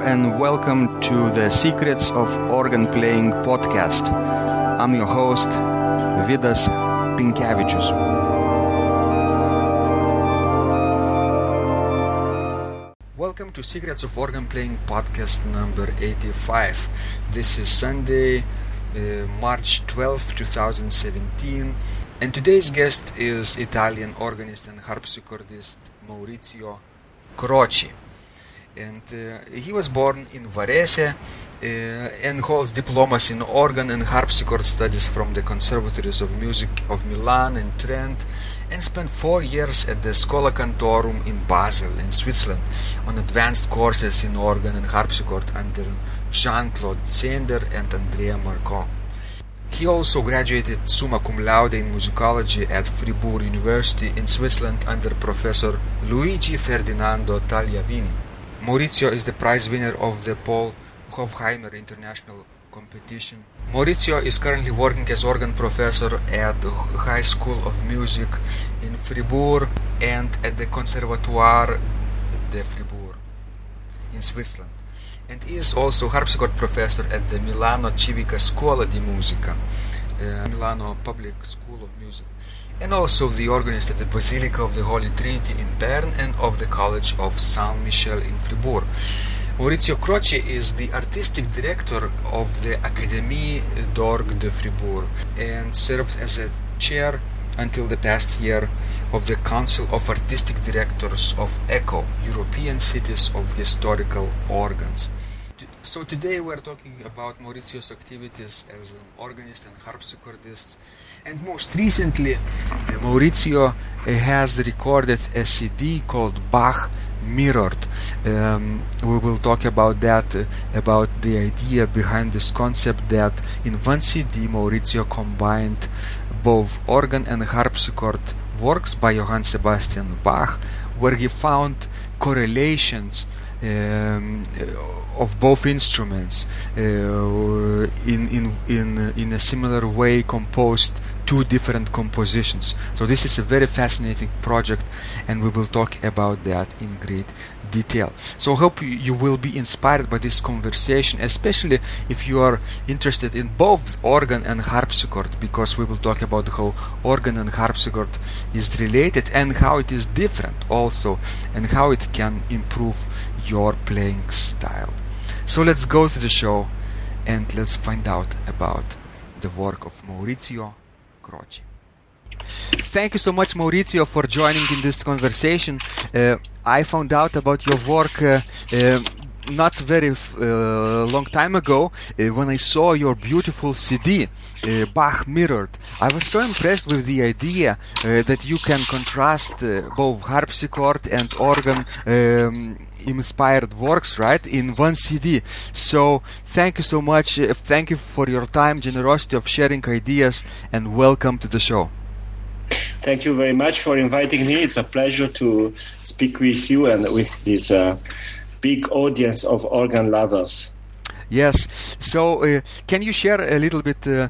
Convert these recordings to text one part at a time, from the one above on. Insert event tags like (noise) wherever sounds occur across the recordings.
and welcome to the Secrets of Organ Playing podcast. I'm your host, Vidas Pinkevičius. Welcome to Secrets of Organ Playing podcast number 85. This is Sunday, uh, March 12, 2017, and today's guest is Italian organist and harpsichordist Maurizio Croci and uh, he was born in Varese uh, and holds diplomas in organ and harpsichord studies from the conservatories of music of Milan and Trent and spent four years at the Schola Cantorum in Basel in Switzerland on advanced courses in organ and harpsichord under Jean-Claude Zehnder and Andrea Marcon. He also graduated summa cum laude in musicology at Fribourg University in Switzerland under Professor Luigi Ferdinando Tagliavini. Maurizio is the prize winner of the Paul Hofhaimer International Competition. Maurizio is currently working as organ professor at the High School of Music in Fribourg and at the Conservatoire de Fribourg in Switzerland. And he is also harpsichord professor at the Milano Civica Scuola di Musica, uh, Milano Public School of Music and also the organist at the Basilica of the Holy Trinity in Bern and of the College of Saint Michel in Fribourg. Maurizio Croci is the artistic director of the Académie d'Orgue de Fribourg and served as a chair until the past year of the Council of Artistic Directors of ECHO, European Cities of Historical Organs. So today we're talking about Maurizio's activities as an organist and harpsichordist and most recently Maurizio has recorded a CD called Bach Mirrored. Um, we will talk about that, uh, about the idea behind this concept that in one CD Maurizio combined both organ and harpsichord works by Johann Sebastian Bach, where he found correlations um, of both instruments uh, in, in, in, in a similar way composed two different compositions. So this is a very fascinating project and we will talk about that in great detail. So hope you will be inspired by this conversation, especially if you are interested in both organ and harpsichord, because we will talk about how organ and harpsichord is related and how it is different also, and how it can improve your playing style. So let's go to the show and let's find out about the work of Maurizio Thank you so much, Maurizio, for joining in this conversation. Uh, I found out about your work uh, uh, not very uh, long time ago uh, when I saw your beautiful CD, uh, Bach Mirrored. I was so impressed with the idea that you can contrast both harpsichord and organ. Um, inspired works right in one cd so thank you so much thank you for your time generosity of sharing ideas and welcome to the show Thank you very much for inviting me. It's a pleasure to speak with you and with this uh, big audience of organ lovers. Yes. So, uh, can you share a little bit, uh, uh,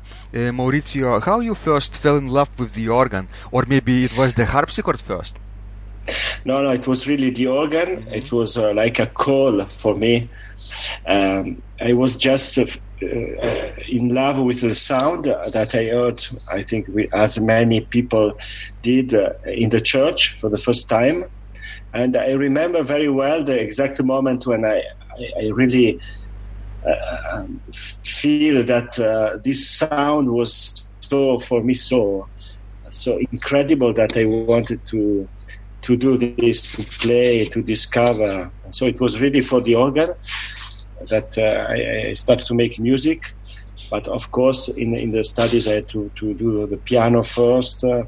Maurizio, how you first fell in love with the organ, or maybe it was the harpsichord first? No, no, it was really the organ. Mm-hmm. It was uh, like a call for me. Um, I was just uh, uh, in love with the sound that I heard. I think we, as many people did in the church for the first time and I remember very well the exact moment when I, I, I really uh, um, feel that uh, this sound was so for me so so incredible that I wanted to to do this, to play, to discover. So it was really for the organ that uh, I, I, started to make music. But of course, in in the studies, I had to, to do the piano first. Uh,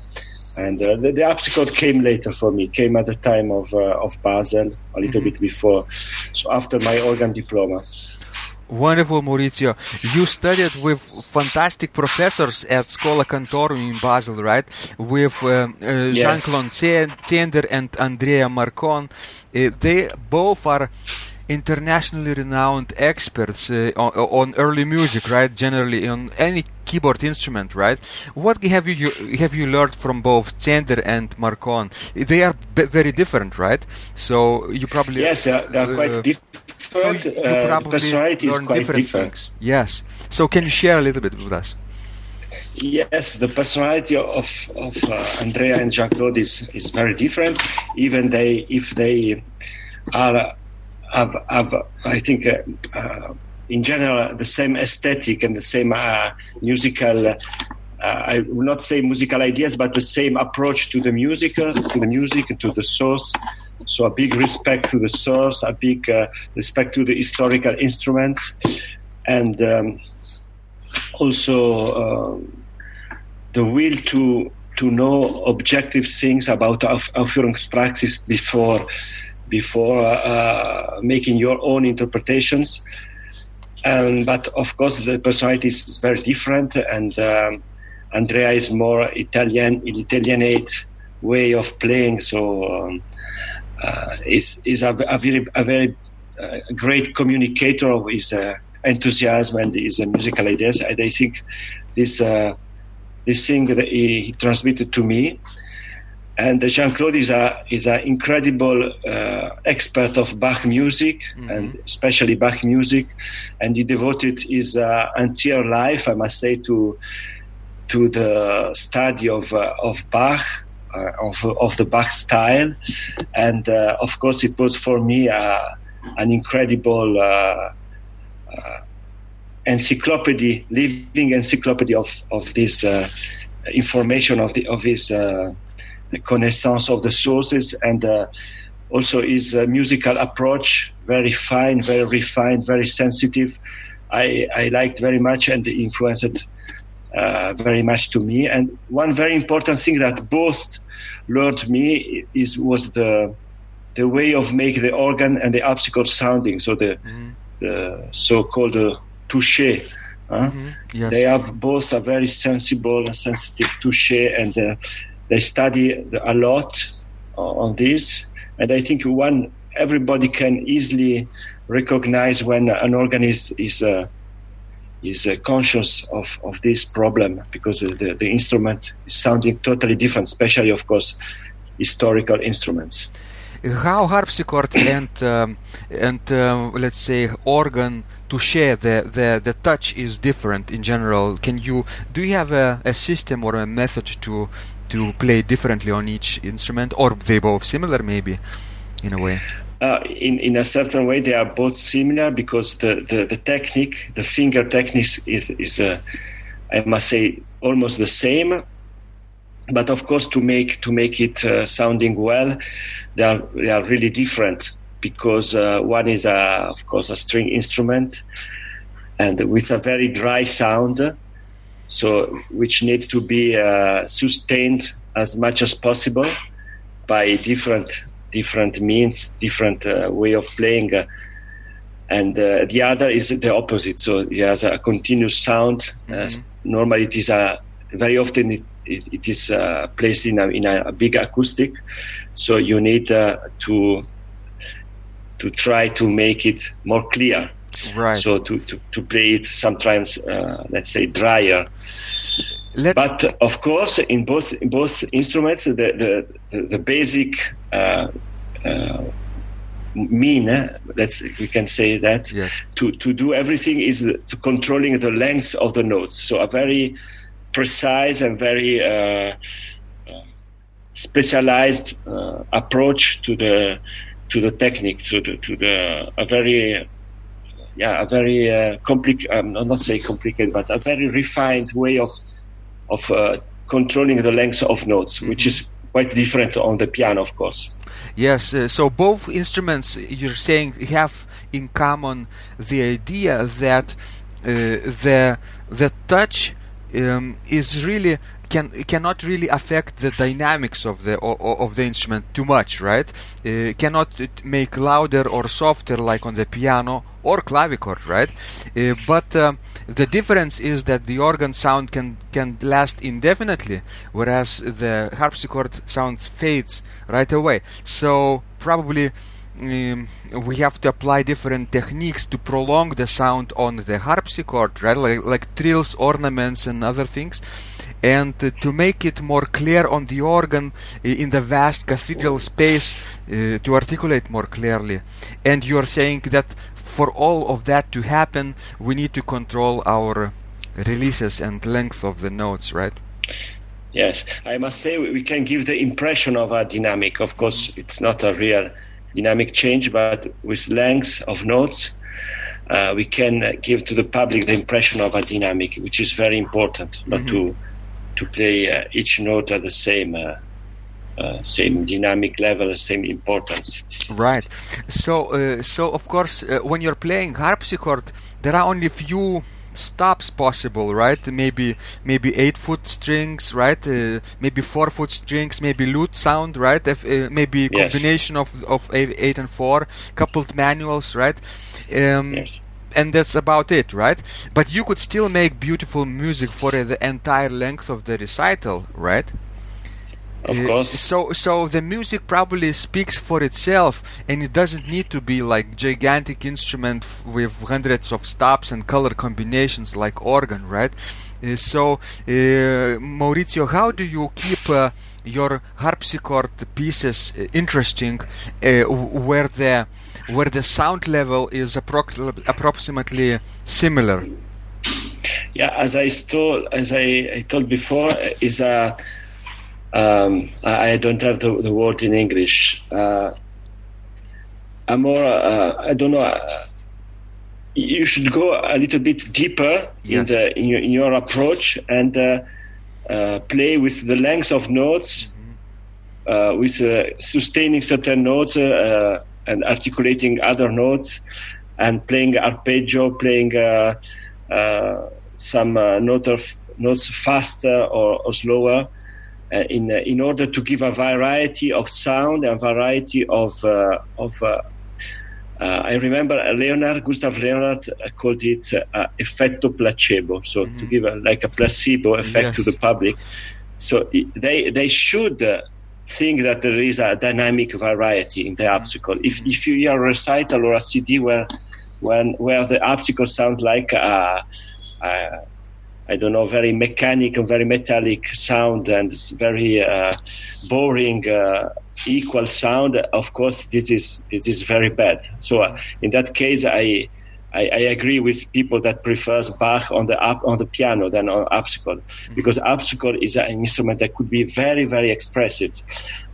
and uh, the, the harpsichord came later for me came at the time of uh, of basel a little mm-hmm. bit before so after my organ diploma Wonderful, Maurizio. You studied with fantastic professors at Schola Cantorum in Basel, right? With uh, uh, Jean-Claude Zehnder and Andrea Marcon. Uh, they both are internationally renowned experts uh, on, on, early music, right? Generally on any keyboard instrument, right? What have you have you learned from both Zehnder and Marcon? They are b- very different, right? So you probably yes, they are, they are quite uh, different. So uh, personality is quite different. different. Yes. So can you share a little bit with us? Yes, the personality of of uh, Andrea and Jean Claude is is very different. Even they, if they are have, have I think, uh, uh, in general, the same aesthetic and the same uh, musical. Uh, I will not say musical ideas, but the same approach to the music, to the music, to the source. So a big respect to the source, a big respect to the historical instruments, and um, also the will to to know objective things about Aufführungspraxis before before uh, making your own interpretations. Um, but of course, the personality is very different, and um, Andrea is more Italian, Italianate way of playing. So um, uh, is is a, a, very a very uh, great communicator of his uh, enthusiasm and his uh, musical ideas. And I think this uh, this thing that he, he transmitted to me. And Jean Claude is a is an incredible uh, expert of Bach music mm-hmm. and especially Bach music, and he devoted his uh, entire life, I must say, to to the study of uh, of Bach, uh, of of the Bach style, and uh, of course it was for me uh, an incredible encyclopedia, living encyclopedia of of this uh, information of the of his uh, connaissance of the sources and uh, also his uh, musical approach, very fine, very refined, very sensitive. I I liked very much and influenced uh, very much to me. And one very important thing that both learned me is was the the way of making the organ and the harpsichord sounding. So the, mm. the so-called uh, touche. mm-hmm. yes. They have both a very sensible and sensitive touche, and uh, they study a lot on this. And I think one everybody can easily recognize when an organ is is uh, is uh, conscious of, of this problem because the, the instrument is sounding totally different, especially, of course, historical instruments. How harpsichord (coughs) and um, and uh, let's say organ to share the, the, the touch is different in general. Can you do you have a, a system or a method to to play differently on each instrument, or they both similar maybe, in a way? Uh, in in a certain way, they are both similar because the, the, the technique, the finger technique, is is uh, I must say almost the same. But of course, to make to make it uh, sounding well, they are they are really different because uh, one is, a, of course, a string instrument and with a very dry sound, so which need to be uh, sustained as much as possible by different different means, different uh, way of playing. and uh, the other is the opposite. So it has a continuous sound. Uh, mm-hmm. normally, it is a very often it, it, it is uh, placed in a, in a, big acoustic. So you need to to try to make it more clear. Right. So to, to, to play it sometimes, uh, let's say, drier. Let's but of course, in both in both instruments, the the, the basic uh, uh, mean, uh, let's we can say that yes. to to do everything is to controlling the length of the notes. So a very precise and very uh, uh, specialized approach to the to the technique, to the, to the a very yeah a very uh, complicated um, not say complicated but a very refined way of of uh, controlling the length of notes, mm-hmm. which is quite different on the piano, of course. Yes, uh, so both instruments you're saying have in common the idea that uh, the the touch um, is really can cannot really affect the dynamics of the of the instrument too much, right? Uh, cannot make louder or softer like on the piano or clavichord, right? Uh, but uh, the difference is that the organ sound can can last indefinitely, whereas the harpsichord sound fades right away. So probably. Um, we have to apply different techniques to prolong the sound on the harpsichord, right? Like, like trills, ornaments, and other things and to make it more clear on the organ in the vast cathedral space uh, to articulate more clearly and you're saying that for all of that to happen, we need to control our releases and length of the notes, right? Yes, I must say we can give the impression of a dynamic. Of course, it's not a real dynamic change, but with length of notes, uh, we can give to the public the impression of a dynamic, which is very important, not mm-hmm. to to play uh, each note at the same. Uh, uh, same dynamic level, same importance. Right. So, uh, so of course, uh, when you're playing harpsichord, there are only few stops possible, right? Maybe maybe eight foot strings, right? Uh, maybe four foot strings, maybe lute sound, right? If, uh, maybe yes. combination of of eight and four, coupled manuals, right? Um, yes. And that's about it, right? But you could still make beautiful music for the entire length of the recital, right? Of course. So, so the music probably speaks for itself, and it doesn't need to be like gigantic instrument with hundreds of stops and color combinations like organ, right? Uh, so, uh, Maurizio, how do you keep uh, your harpsichord pieces uh, interesting, uh, where the where the sound level is appro- approximately similar? Yeah, as I told as I, I told before, is a um, I, don't have the, the word in English. Uh, I'm more, uh, I don't know. Uh, you should go a little bit deeper yes. in, the, in, your, in your approach and uh, uh, play with the length of notes, mm-hmm. with sustaining certain notes and articulating other notes, and playing arpeggio, playing some note of, notes faster or, or slower in uh, in order to give a variety of sound and variety of uh, of I remember Leonhardt, Gustav Leonhardt called it effetto placebo, so mm-hmm. to give a, like a placebo effect yes. to the public. So they they should think that there is a dynamic variety in the harpsichord. Mm-hmm. If if you hear a recital or a CD where when where the harpsichord sounds like a, a I don't know, very mechanical, very metallic sound and very uh, boring uh, equal sound. Of course, this is this is very bad. So uh, in that case, I, I, I agree with people that prefers Bach on the up on the piano than on harpsichord mm-hmm. because harpsichord is an instrument that could be very very expressive,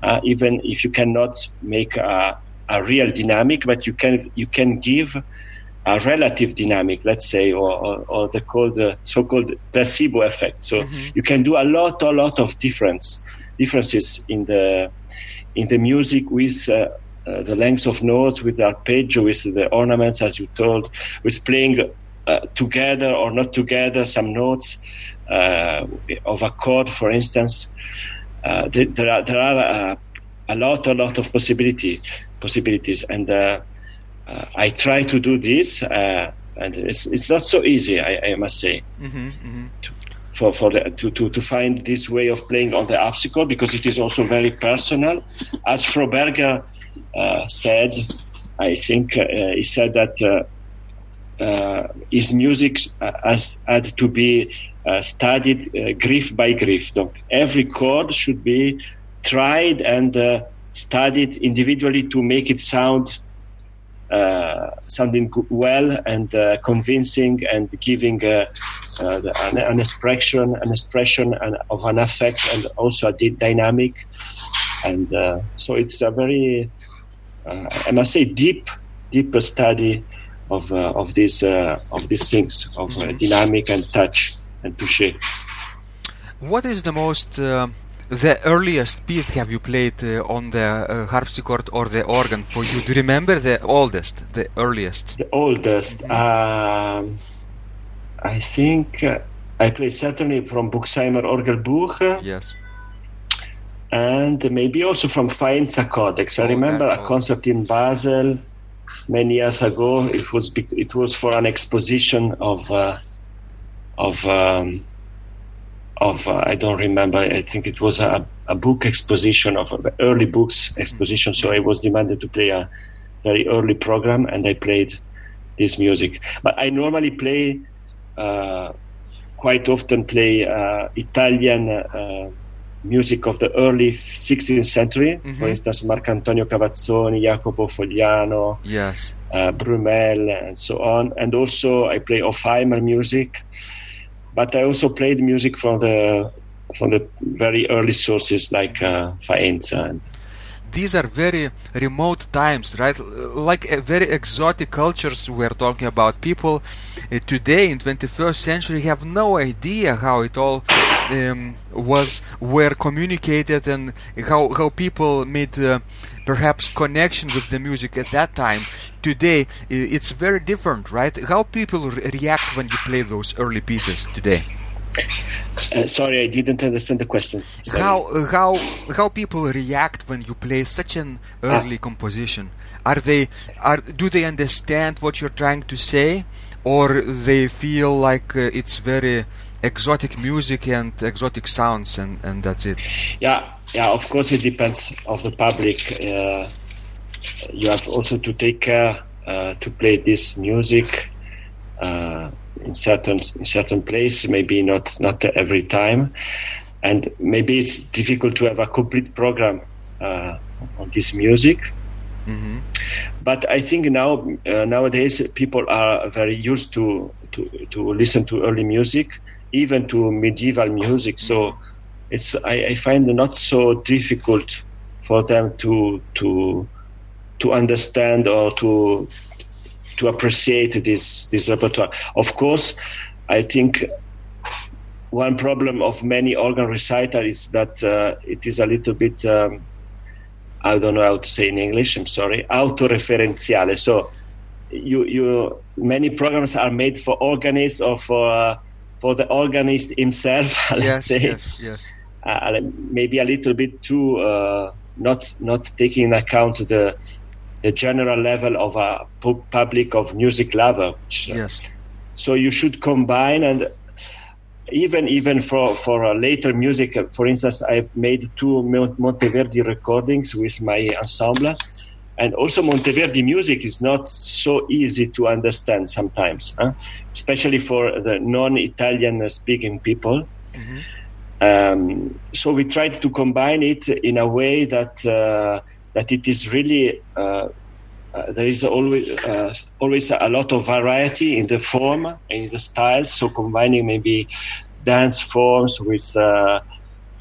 uh, even if you cannot make a, a real dynamic, but you can you can give a relative dynamic, let's say, or, or, or the called uh, so-called placebo effect. So mm-hmm. you can do a lot, a lot of difference differences in the in the music with uh, uh, the length of notes, with the arpeggio, with the ornaments, as you told, with playing uh, together or not together some notes uh, of a chord, for instance. Uh, there, are there are a lot, a lot of possibility possibilities, and uh, I try to do this, uh, and it's it's not so easy. I, I must say. Mm-hmm, mm-hmm. To, for, for the, to, to, to find this way of playing on the harpsichord because it is also very personal. As Froberger uh, said, I think uh, he said that uh, uh, his music has had to be studied grief by grief. So every chord should be tried and studied individually to make it sound uh, sounding well and uh, convincing and giving uh, uh the, an, an, expression, an expression of an effect and also a dynamic. And uh, so it's a very, uh, I must say, deep, deep study of of these of these things of mm-hmm. dynamic and touch and touche. What is the most the earliest piece have you played uh, on the uh, harpsichord or the organ for you? Do you remember the oldest, the earliest? The oldest. Um, I think uh, I played certainly from Buxheimer Orgelbuch. Yes. And maybe also from Faenza Codex. I oh, remember a concert in Basel many years ago. It was it was for an exposition of uh, of um, of uh, I don't remember. I think it was a, a book exposition of uh, early books exposition. So I was demanded to play a very early program, and I played this music. But I normally play uh, quite often play uh, Italian uh, music of the early 16th century. Mhm. For instance, Marcantonio Cavazzoni, Jacopo Fogliano, Yes. uh, Brumel, and so on. And also, I play Hofhaimer music, but I also played music from the from the very early sources like uh, Faenza. And, these are very remote times, right? Like uh, very exotic cultures we're talking about. People uh, today in 21st century have no idea how it all um, was were communicated and how how people made uh, perhaps connection with the music at that time. Today it's very different, right? How people re- react when you play those early pieces today? uh, sorry, I didn't understand the question. Sorry. How how how people react when you play such an early composition? Are they are do they understand what you're trying to say, or they feel like uh, it's very exotic music and exotic sounds and and that's it? Yeah, yeah. Of course, it depends of the public. Uh, you have also to take care uh, to play this music uh, in certain in certain place. Maybe not not every time, and maybe it's difficult to have a complete program uh, on this music. hmm But I think now uh, nowadays people are very used to, to to listen to early music, even to medieval music. So it's I, I find it not so difficult for them to to to understand or to to appreciate this this repertoire. Of course, I think one problem of many organ recital is that uh, it is a little bit um, I don't know how to say in English. I'm sorry, autoreferentiale. So you you many programs are made for organists or for uh, for the organist himself. (laughs) Let's Yes, say yes, yes. uh, maybe a little bit too uh, not not taking into account the the general level of a pu- public of music lover. which, uh, Yes. so you should combine and even even for for later music uh, for instance i've made two monteverdi recordings with my ensemble and also monteverdi music is not so easy to understand sometimes huh? especially for the non-italian speaking people Mhm. um, so we tried to combine it in a way that uh, that it is really uh, uh, there is always uh, always a lot of variety in the form and in the styles. So combining maybe dance forms with uh,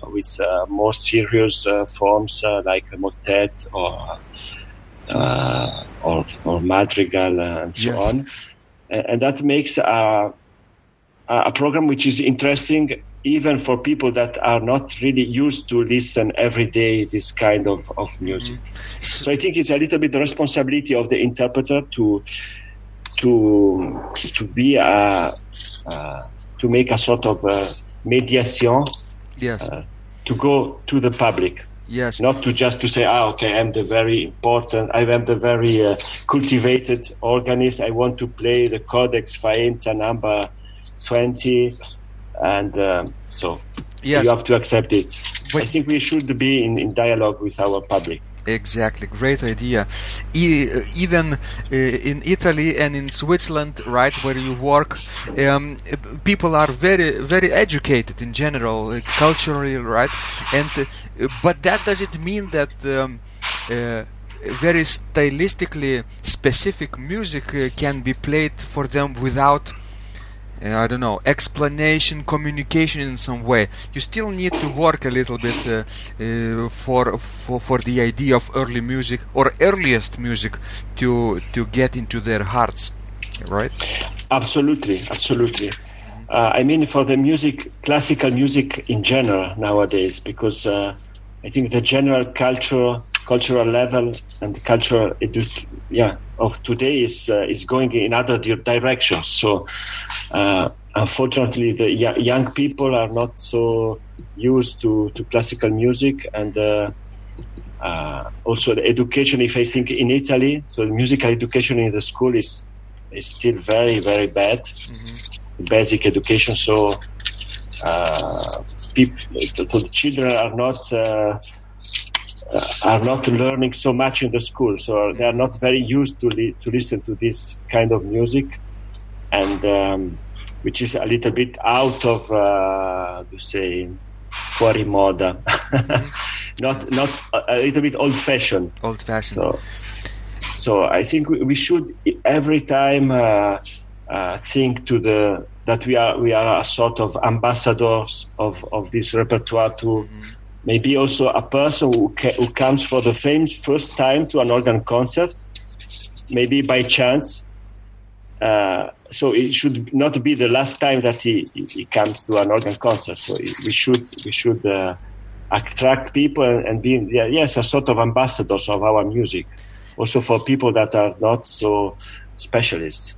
with uh, more serious uh, forms uh, like a motet or uh, or or madrigal uh, and so Yes. on, and, and that makes a a program which is interesting even for people that are not really used to listen every day this kind of, of music. So I think it's a little bit the responsibility of the interpreter to to to be a uh, to make a sort of uh, mediation Yes. uh, to go to the public, yes. not to just to say, ah, okay, I'm the very important, I am the very uh, cultivated organist. I want to play the Codex Faenza number twenty, and um, so Yes. you have to accept it. But- I think we should be in, in dialogue with our public. Exactly, great idea. E- uh, even uh, in Italy and in Switzerland, right, where you work, um, people are very, very educated in general, uh, culturally, right? And uh, but that doesn't mean that um, uh, very stylistically specific music uh, can be played for them without uh, I don't know, explanation, communication in some way. You still need to work a little bit uh, uh, for, for for the idea of early music or earliest music to to get into their hearts, right? Absolutely, absolutely. Uh, I mean, for the music, classical music in general nowadays, because uh, I think the general culture, cultural level, and the cultural edu- yeah of today is uh, is going in other di- directions. So, uh, unfortunately, the y- young people are not so used to, to classical music, and uh, uh, also the education. If I think in Italy, so the musical education in the school is is still very very bad basic education so uh, peop- so the children are not uh, are not learning so much in the school so they are not very used to li- to listen to this kind of music and um, which is a little bit out of uh, to say fuori moda, (laughs) not not a, little bit old fashioned. Old fashioned. So, so I think we, we should every time uh, uh, think to the that we are we are a sort of ambassadors of, of this repertoire to mm-hmm. Maybe also a person who, ca- who comes for the first time to an organ concert, maybe by chance. Uh, so it should not be the last time that he, he comes to an organ concert. So we should we should uh, attract people and, be yes a sort of ambassadors of our music, also for people that are not so specialists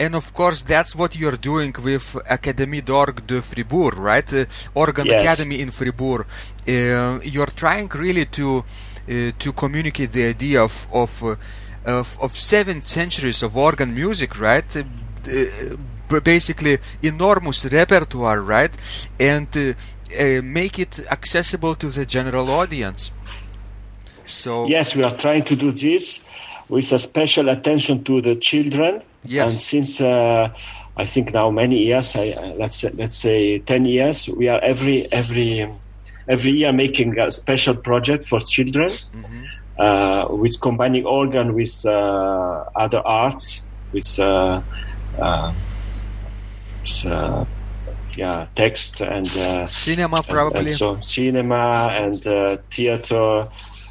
and of course that's what you're doing with Académie d'Orgue de Fribourg, right? Uh, Organ yes. Academy in Fribourg. Uh, you're trying really to uh, to communicate the idea of of, uh, of, of seven centuries of organ music, right? Uh, uh, basically, enormous repertoire, right? And make it accessible to the general audience. So yes, we are trying to do this with a special attention to the children Yes. And since uh, I think now many years, I, uh, let's let's say ten years, we are every every every year making a special project for children, mm-hmm. uh, with combining organ with uh, other arts, with, uh, uh, with yeah text and cinema probably, and, and so cinema and theater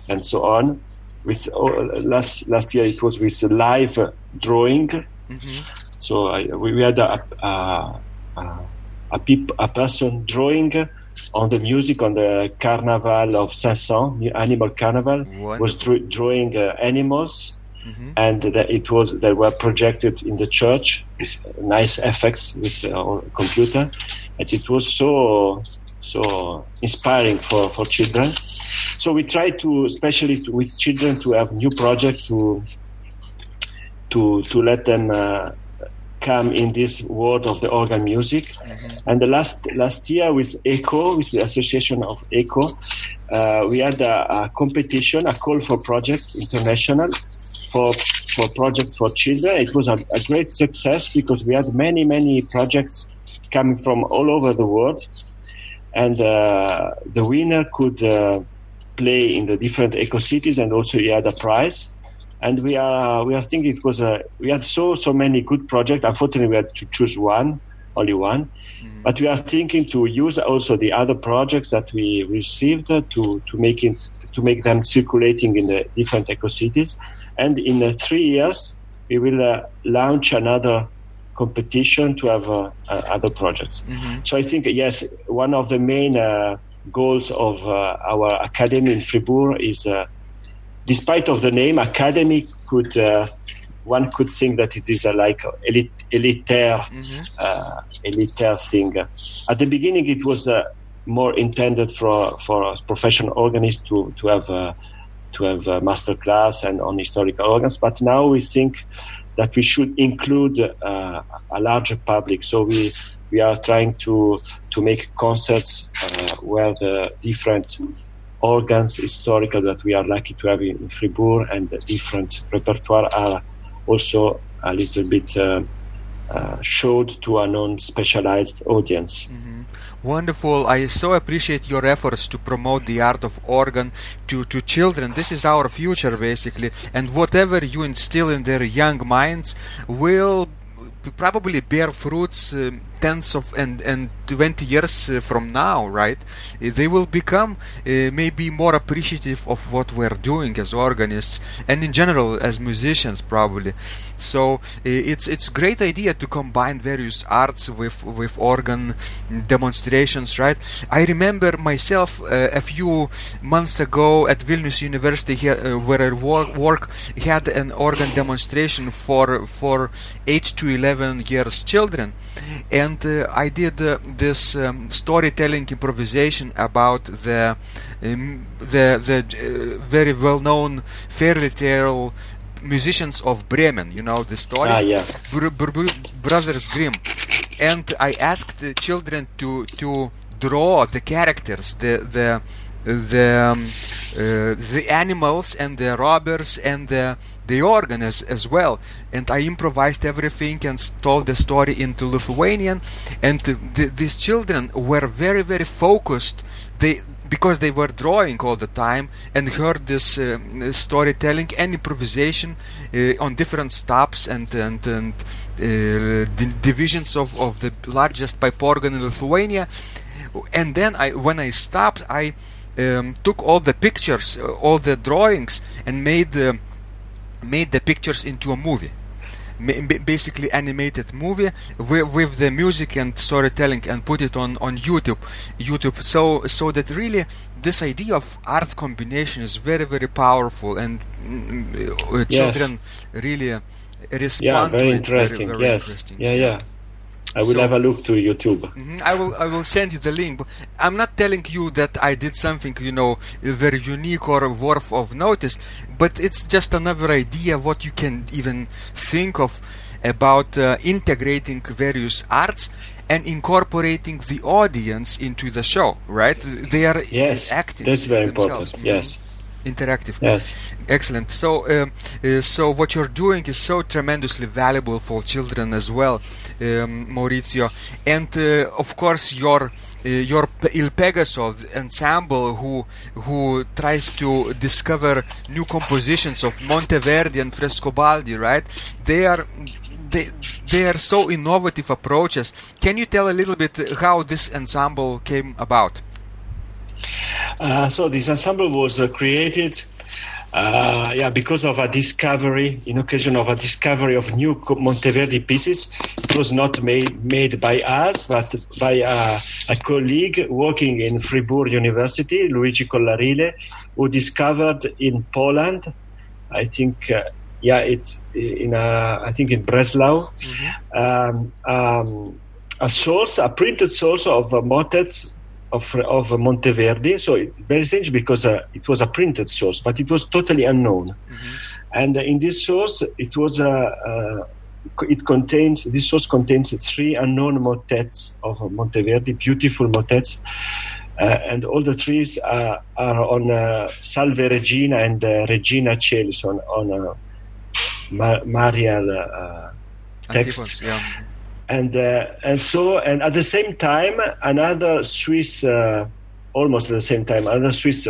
and so on. With last last year it was with live drawing Mm-hmm. So I, we had a, a, a, peop, a, person drawing on the music on the Carnival of Saint-Saëns, Animal Carnival, Wonderful. was dr- drawing uh, animals. Mm-hmm. And that it was they were projected in the church with nice effects with uh, computer, and it was so so inspiring for, for children. So we try to, especially to, with children, to have new projects to to to let them uh, come in this world of the organ music. Mm-hmm. And the last last year with ECHO, with the Association of ECHO, uh, we had a, a, competition, a call for projects international for for projects for children. It was a, a, great success because we had many many projects coming from all over the world, and uh, the winner could uh, play in the different ECHO cities, and also he had a prize and we are we are thinking it was a we had so so many good projects. Unfortunately, we had to choose one, only one. Mm. But we are thinking to use also the other projects that we received to to make it to make them circulating in the different ECHO cities. And in uh, three years, we will uh, launch another competition to have uh, uh other projects. Mm-hmm. So I think yes, one of the main uh, goals of uh, our academy in Fribourg is despite of the name, academy could uh, one could think that it is a like elite, elitaire, mm-hmm. uh, elitaire thing. At the beginning, it was uh, more intended for for professional organists to to have uh, to have a master class and on historical organs. But now we think that we should include uh, a larger public. So we we are trying to to make concerts uh, where the different organs historical that we are lucky to have in Fribourg and the different repertoire are also a little bit uh, uh, showed to a non-specialized audience. Mm-hmm. Wonderful. I so appreciate your efforts to promote the art of organ to, to children. This is our future, basically. And whatever you instill in their young minds will probably bear fruits uh, tens of and and 20 years uh, from now right uh, they will become uh, maybe more appreciative of what we're doing as organists and in general as musicians probably. So uh, it's it's great idea to combine various arts with with organ demonstrations right? I remember myself uh, a few months ago at vilnius university here where i work, work had an organ demonstration for for 8 to 11 years children. And and uh, I did uh, this um, storytelling improvisation about the um, the the uh, very well known fairy tale musicians of Bremen. You know the story. Ah, yeah. Br- Br- Brothers Grimm, and I asked the children to to draw the characters, the the the um, uh, the animals and the robbers and the the organ as, as well. And I improvised everything and told the story into Lithuanian. And the, these children were very very focused. They because they were drawing all the time and heard this uh, storytelling and improvisation uh, on different stops and and, and uh, divisions of, of the largest pipe organ in Lithuania. And then I when I stopped I um, took all the pictures, uh, all the drawings, and made the made the pictures into a movie. Basically animated movie with, with, the music and storytelling and put it on on YouTube. YouTube. So so that really this idea of art combination is very very powerful and mm, uh, children yes. really respond yeah very interesting very, very yes. interesting. yeah yeah I will so, have a look to YouTube. Mm-hmm, I will I will send you the link. I'm not telling you that I did something you know very unique or worth of notice, but it's just another idea what you can even think of about uh, integrating various arts and incorporating the audience into the show. Right? They are yes, acting. That's very themselves. important. Mm-hmm. Yes interactive. Yes. Excellent. So, um, uh, so what you're doing is so tremendously valuable for children as well, um, Maurizio. And uh, of course, your uh, your Il Pegaso ensemble, who who tries to discover new compositions of Monteverdi and Frescobaldi, right? They are they, they are so innovative approaches. Can you tell a little bit how this ensemble came about? Uh, so this ensemble was uh, created uh, yeah, because of a discovery, in occasion of a discovery of new Monteverdi pieces. It was not made, made by us, but by a, a colleague working in Fribourg University, Luigi Collarile, who discovered in Poland, I think, uh, yeah, it's in a, I think in Breslau, mm-hmm. um, um, a source, a printed source of uh, motets of, of Monteverdi. So it, very strange because uh, it was a printed source, but it was totally unknown. Mm-hmm. And uh, in this source, it was a. Uh, it contains this source contains three unknown motets of Monteverdi, beautiful motets, uh, and all the trees are, are on uh, Salve Regina and uh, Regina Celis on on Mar- Marial text. Yeah and uh, and so and at the same time another Swiss uh, almost at the same time another Swiss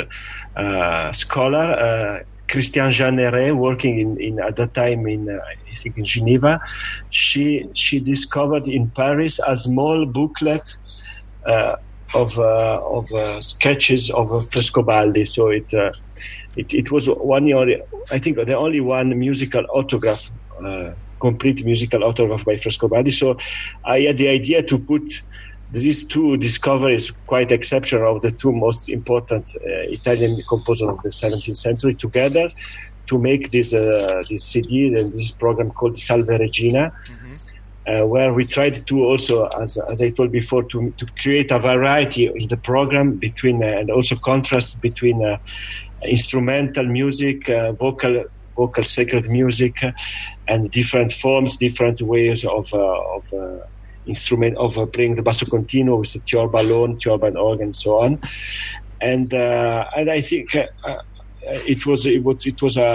uh, scholar uh, Christine Jeanneret working in, in at that time in uh, I think in Geneva she she discovered in Paris a small booklet uh, of of sketches of Frescobaldi. So it it, it was one I think the only one musical autograph complete musical autograph by Frescobaldi. So I had the idea to put these two discoveries, quite exceptional, of the two most important uh, Italian composers of the 17th century together to make this uh, this CD and this program called Salve Regina. Mm-hmm. Uh, where we tried to also, as, as I told before, to, to create a variety in the program between uh, and also contrast between uh, instrumental music, uh, vocal vocal sacred music and different forms, different ways of, uh, of uh, instrument of uh, playing the basso continuo with the tiorba alone, tiorba and organ, and so on. And and I think it was it was it was a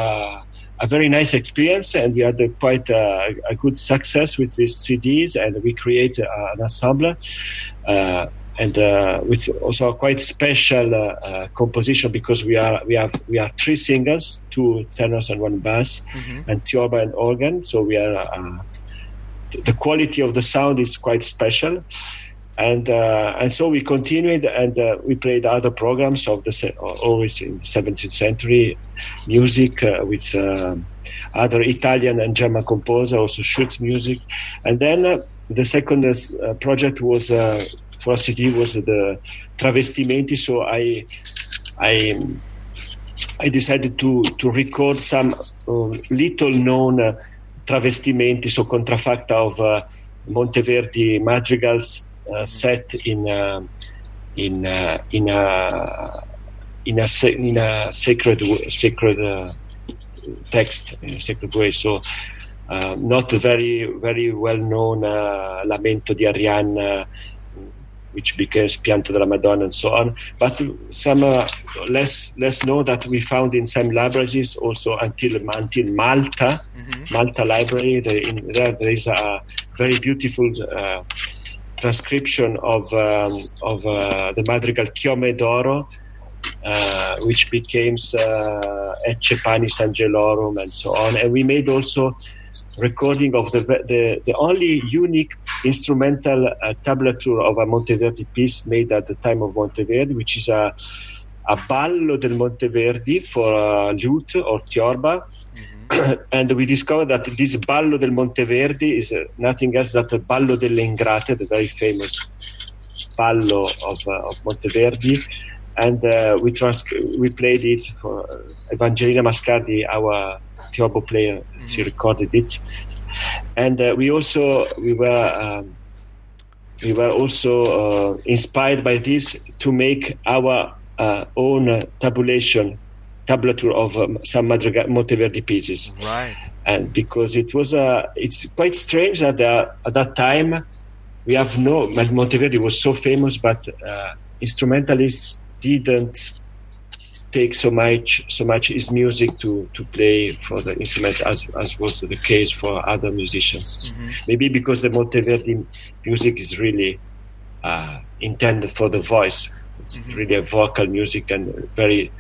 a very nice experience, and we had a quite a, a, good success with these CDs, and we created an ensemble. Uh, and uh, with also a quite special uh, uh, composition because we are we have we are three singers, two tenors and one bass, mm-hmm. and tiorba and organ. So we are uh, the quality of the sound is quite special, and uh, and so we continued and uh, we played other programs of the always in 17th century music with. other Italian and German composers, also Schütz music, and then the second project was for CD was the travestimenti. So I I I decided to to record some uh, little known uh, travestimenti, so contrafacta of uh, Monteverdi madrigals uh, set in uh, in uh, in a in a in a sacred sacred text in a sacred way. So. not very very well known lamento di Arianna which became Pianto della Madonna and so on. But some uh, less less know that we found in some libraries also until until Malta, mm-hmm. Malta Library. There, in, there, there is a very beautiful uh, transcription of um, of uh, the madrigal Chiome d'Oro. Uh, which became uh, Ecce Panis Angelorum and so on. And we made also recording of the, the, the only unique instrumental uh, tablature of a Monteverdi piece made at the time of Monteverdi, which is a, a ballo del Monteverdi for a lute or tiorba. Mm-hmm. (clears throat) and we discovered that this ballo del Monteverdi is uh, nothing else than the ballo delle Ingrate, the very famous ballo of, uh, of Monteverdi. And uh, we, trans- we played it for Evangelina Mascardi, our tiorba player. Mm-hmm. She recorded it, and uh, we also we were um, we were also uh, inspired by this to make our uh, own tabulation tablature of um, some Madrigal Monteverdi pieces. Right. And because it was uh, it's quite strange that uh, at that time we have no Monteverdi was so famous, but uh, instrumentalists didn't take so much so much his music to to play for the instrument as as was the case for other musicians. Mm-hmm. Maybe because the Monteverdi music is really uh, intended for the voice. It's mm-hmm. really a vocal music and very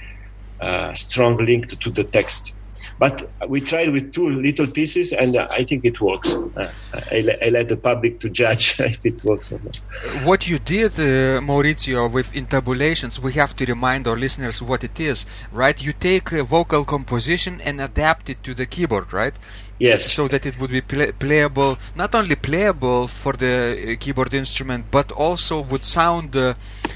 uh, strong linked to the text. But we tried with two little pieces, and I think it works. Uh, I, I, let the public to judge (laughs) if it works or not. What you did, uh, Maurizio, with intabulations, we have to remind our listeners what it is, right? You take a vocal composition and adapt it to the keyboard, right? Yes. So that it would be play- playable, not only playable for the uh, keyboard instrument, but also would sound uh,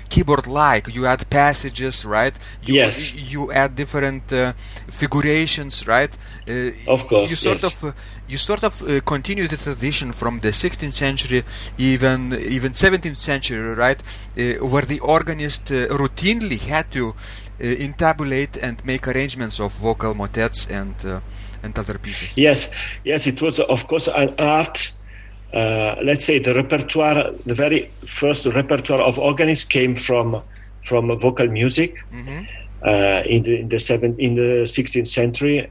keyboard-like. You add passages, right? You, yes. You add different uh, figurations, right? Uh, of course. You sort yes. of uh, you sort of uh, continue the tradition from the 16th century, even even 17th century, right? where the organist routinely had to intabulate and make arrangements of vocal motets and and other pieces. Yes, yes, it was of course an art. Uh, let's say the repertoire, the very first repertoire of organists came from from vocal music mm-hmm. uh, in the in the seven in the 16th century.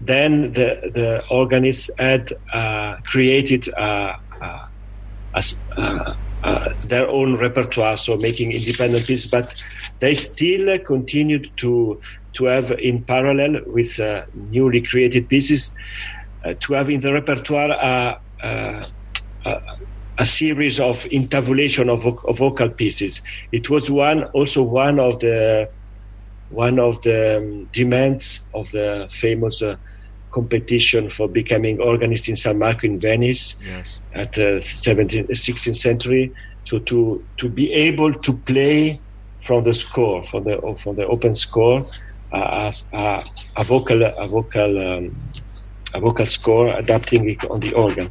Then the the organists had uh, created uh, uh, uh, their own repertoire, so making independent pieces, but they still continued to to have in parallel with uh, newly created pieces, uh, to have in the repertoire a series of intabulation of, of, vocal pieces. It was one also one of the one of the um, demands of the famous uh, competition for becoming organist in San Marco in Venice yes. at the 17th, 16th century. So to to be able to play from the score, from the from the open score, a, a, a vocal a vocal um, a vocal score, adapting it on the organ,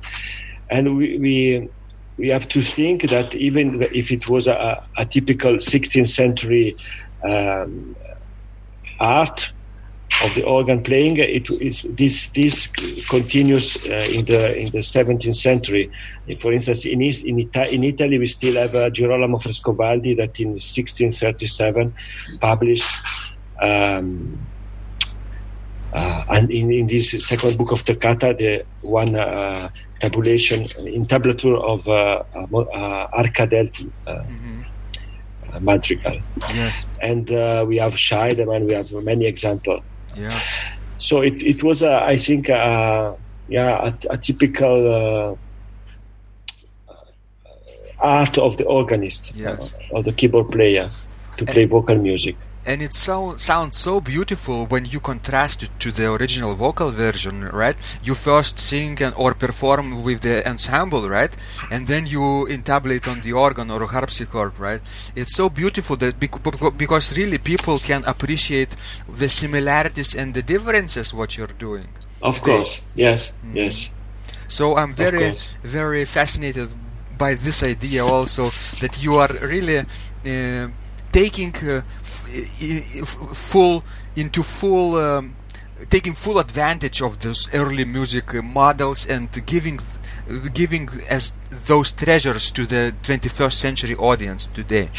and we, we we have to think that even if it was a, a typical 16th century um, art of the organ playing, it is this this continues uh, in the in the 17th century. For instance, in East, in, Ita- in Italy, we still have uh, Girolamo Frescobaldi that in 1637 published um, uh, and in, in this second book of Toccata, the one uh, tabulation in tablature of uh, uh uh, mm-hmm. Madrigal. Yes. And uh, we have Scheidemann, we have many examples. Yeah. So it, it was, I think, yeah, a, a typical uh, uh, art of the organist, yes. of the keyboard player to play and, vocal music and it so, sounds so beautiful when you contrast it to the original vocal version, right? You first sing and, or perform with the ensemble, right? And then you intabulate on the organ or harpsichord, right? It's so beautiful that because really people can appreciate the similarities and the differences what you're doing. Of course, yes, mm. yes. So I'm very, very fascinated by this idea also that you are really. Uh, taking uh, full into full um, taking full advantage of those early music models and giving giving as those treasures to the 21st century audience today.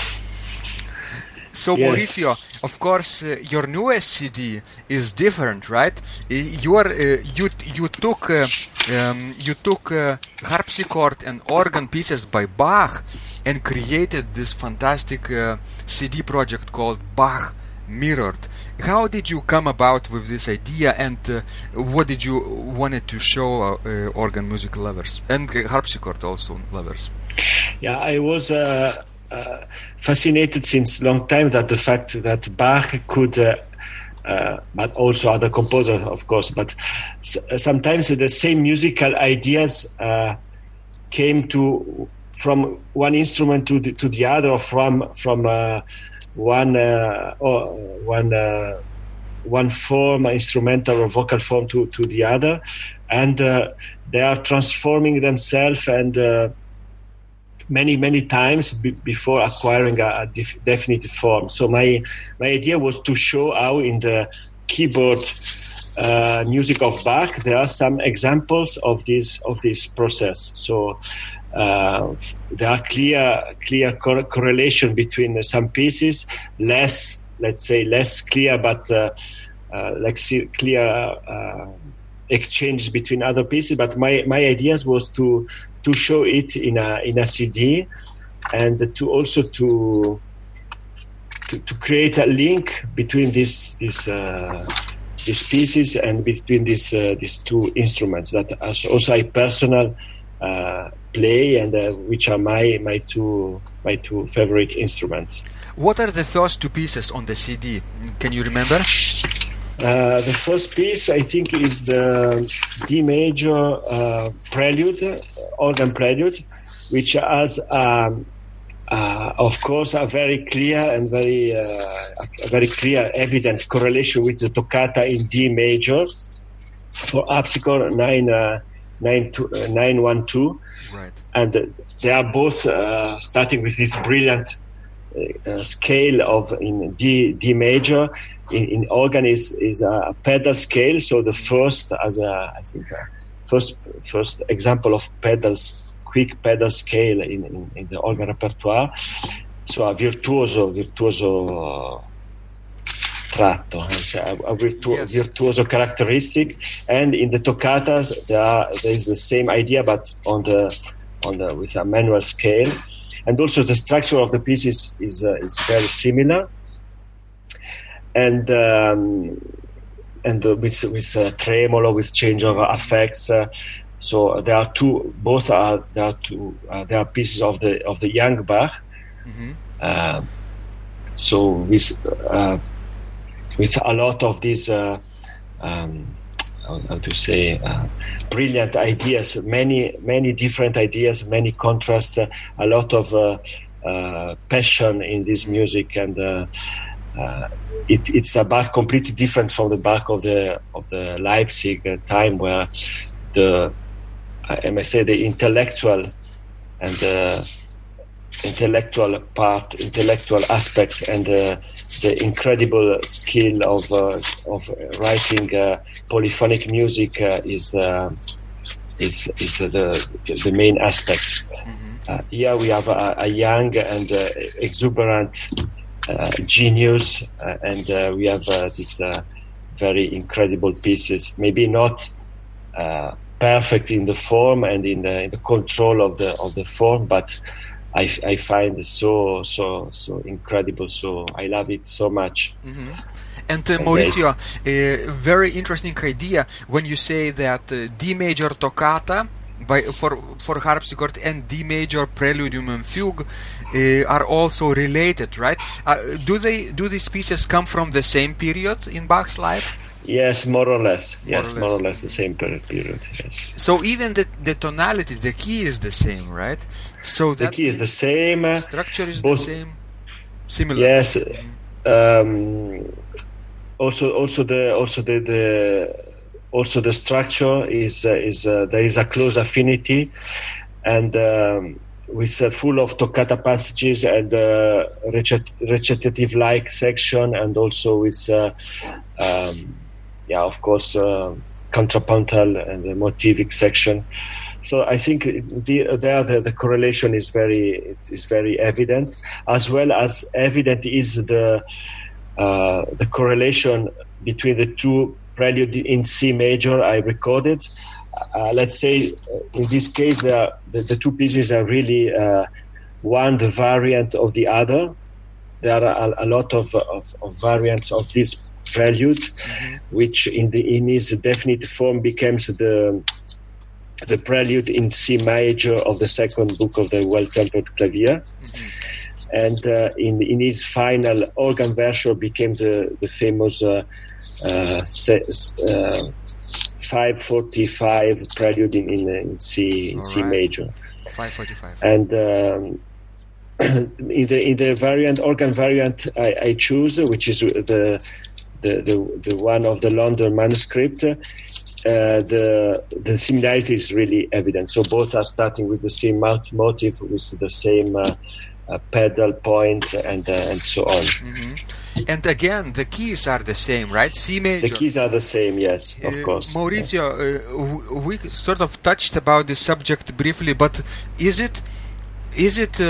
So yes. Maurizio, of course, uh, your newest CD is different, right? You are uh, you you took uh, um, you took uh, harpsichord and organ pieces by Bach and created this fantastic uh, CD project called Bach Mirrored. How did you come about with this idea, and uh, what did you wanted to show organ music lovers and harpsichord also lovers? Yeah, I was uh, fascinated since long time that the fact that Bach could, uh, uh, but also other composers, of course, but s- sometimes the same musical ideas uh, came to from one instrument to the, to the other, or from from uh, one uh, or one one form, instrumental or vocal form, to to the other, and they are transforming themselves and many many times b- before acquiring a, a def- definitive form. So my my idea was to show how in the keyboard uh, music of Bach there are some examples of this of this process. So. Uh, there are clear clear cor- correlation between some pieces, less let's say less clear, but uh, uh like clear uh, exchange between other pieces. But my my ideas was to to show it in a in a CD, and to also to to, to create a link between these these uh, these pieces and between these uh, these two instruments that are also a personal uh, play and uh, which are my my two my two favorite instruments. What are the first two pieces on the CD? Can you remember? Uh, the first piece, I think, is the D major uh, prelude, organ prelude, which has, um, uh, of course, a very clear and very, uh, a very clear, evident correlation with the toccata in D major for harpsichord 9, uh, 912. Right. And they are both starting with this brilliant scale of in D, D major in, in organ is is a pedal scale. So the first as a I think a first first example of pedals quick pedal scale in, in, in the organ repertoire. So a virtuoso virtuoso tratto, a, a virtu- yes. virtuoso characteristic. And in the toccatas, there, are, there is the same idea, but on the on the with a manual scale. And also the structure of the piece is is, uh, is very similar and um, and with with uh, tremolo, with change of effects. Uh, so there are two. Both are there are two. Uh, there are pieces of the of the young Bach. Mm-hmm. Uh, so with uh, with a lot of these. Uh, um, how to say brilliant ideas many many different ideas many contrasts a lot of passion in this music and uh, it, it's a Bach completely different from the Bach of the of the Leipzig uh, time, where the I may say the intellectual and the intellectual part, intellectual aspect, and uh, the incredible skill of uh, of writing uh, polyphonic music uh, is is is the the main aspect. Mm-hmm. here we have a, a young and exuberant uh, genius, uh, and uh, we have these very incredible pieces. Maybe not perfect in the form and in the, in the control of the of the form, but I, I find it so so so incredible. So I love it so much. Mm-hmm. And uh, Maurizio, a very interesting idea when you say that uh, D major toccata by for for harpsichord and D major preludium and fugue uh, are also related, right? Uh, do they do these pieces come from the same period in Bach's life? Yes, more or less. More yes, or less. more or less the same period. Period. Yes. So even the the tonality, the key is the same, right? So the key is the same. Structure is both, the same. Similar. Yes. Um, also, also the also the the also the structure is uh, is uh, there is a close affinity, and um, with uh, full of toccata passages and uh, recitative like section, and also with uh, um, yeah, of course, uh, contrapuntal and the motivic section. So I think the, there the, the correlation is very is very evident, as well as evident is the uh, the correlation between the two prelude in C major I recorded. Uh, let's say uh, in this case the, the two pieces are really uh, one the variant of the other. There are a, a lot of, of, of, variants of this prelude, mm-hmm. which in the in its definite form becomes the the prelude in C major of the second book of the Well Tempered Clavier. Mm-hmm. And uh, in, in its final organ version became the, the famous uh, uh, uh 545 prelude in, in, in C, in C major. 545. And um, (clears throat) in the in the variant organ variant I, I choose, which is the the, the, the one of the London manuscript, uh, the the similarity is really evident. So both are starting with the same motive, with the same uh, uh, pedal point, and uh, and so on. Mm-hmm. And again, the keys are the same, right? C major. The keys are the same, yes, of uh, course. Maurizio, yeah. we sort of touched about the subject briefly, but is it is it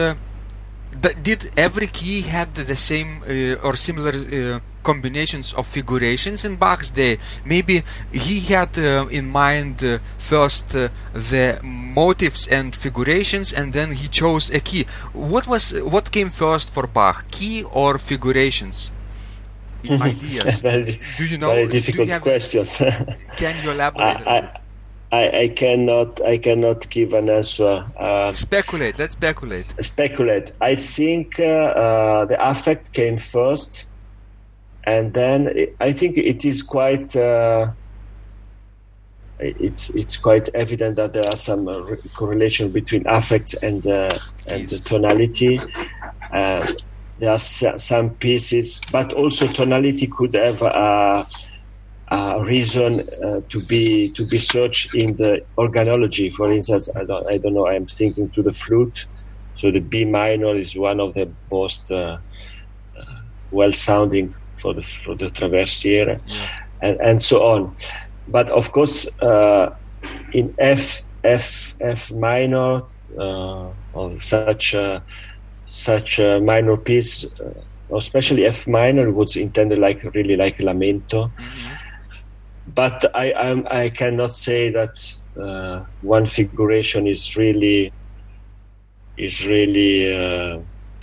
did every key had the same uh, or similar uh, combinations of figurations in Bach's day? Maybe he had uh, in mind uh, first uh, the motives and figurations, and then he chose a key. What was what came first for Bach, key or figurations? Ideas. (laughs) very, Do you know? Very difficult questions. (laughs) can you elaborate? I, I, I, I, cannot I cannot give an answer. Uh, speculate. Let's speculate. Speculate. I think uh, uh, the affect came first, and then it, I think it is quite. Uh, it's it's quite evident that there are some uh, correlation between affects and uh, and the tonality. There are some pieces, but also tonality could have a reason uh, to be to be searched in the organology. For instance, I don't, I don't know. I'm thinking to the flute. So the B minor is one of the most uh, uh well sounding for the for the traversiere, yes. and and so on. But of course, uh, in F F F minor uh, or such such a minor piece, especially F minor, was intended like really like lamento. Mm-hmm but I I'm, I cannot say that uh, one figuration is really is really uh,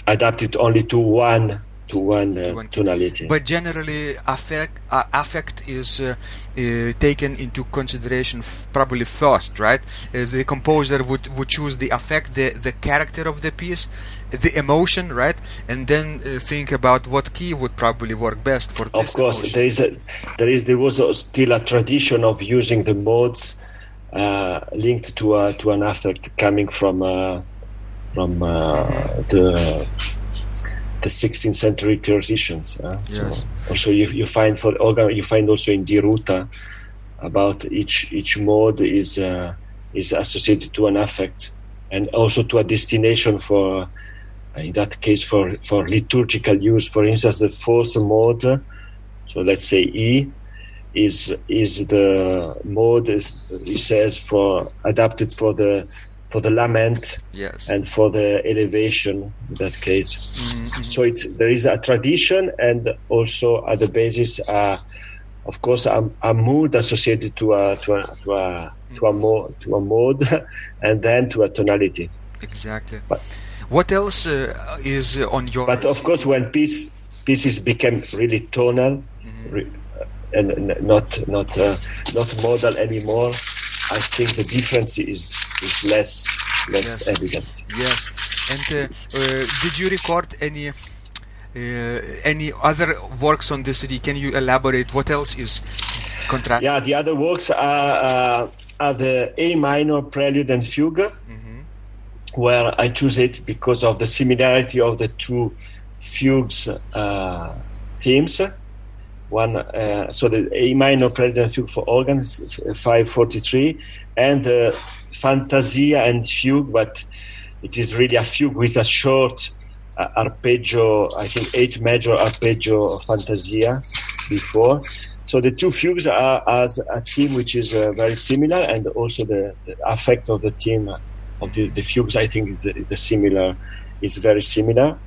adapted only to one to one, uh, one tonality. But generally, affect uh, affect is uh, uh, taken into consideration f- probably first, right? the composer would would choose the affect, the the character of the piece, the emotion, right, and then uh, think about what key would probably work best for this. Of course, emotion. there is a, there is there was a, still a tradition of using the modes uh, linked to a, to an affect coming from uh, from uh, mm-hmm. the the 16th century traditions. Uh, yes. So also you, you find for organ you find also in Diruta about each each mode is uh, is associated to an affect and also to a destination for in that case for, for liturgical use. For instance, the fourth mode, so let's say E, is is the mode is, he says for adapted for the for the lament yes. and for the elevation in that case. Mm-hmm. So it's there is a tradition and also at the basis, uh, of course, a, a, mood associated to a to a to a, to a, mode, to a mode (laughs) and then to a tonality. Exactly. But, what else uh, is on your? But of course, when piece, pieces became really tonal mm-hmm. re, uh, and not not uh, not modal anymore, I think the difference is is less less yes. evident. Yes, and uh, uh, did you record any? Uh, any other works on the city? Can you elaborate? What else is contrasted? Yeah, the other works are, are the A minor Prelude and Fugue, mm-hmm where I choose it because of the similarity of the two fugues uh, themes. One, uh, so the A minor prelude fugue for organ, 543, and the Fantasia and fugue, but it is really a fugue with a short uh, arpeggio, I think eight major arpeggio Fantasia before. So the two fugues are as a theme which is uh, very similar, and also the, the affect of the theme of the, the fugues. I think the, the similar is very similar.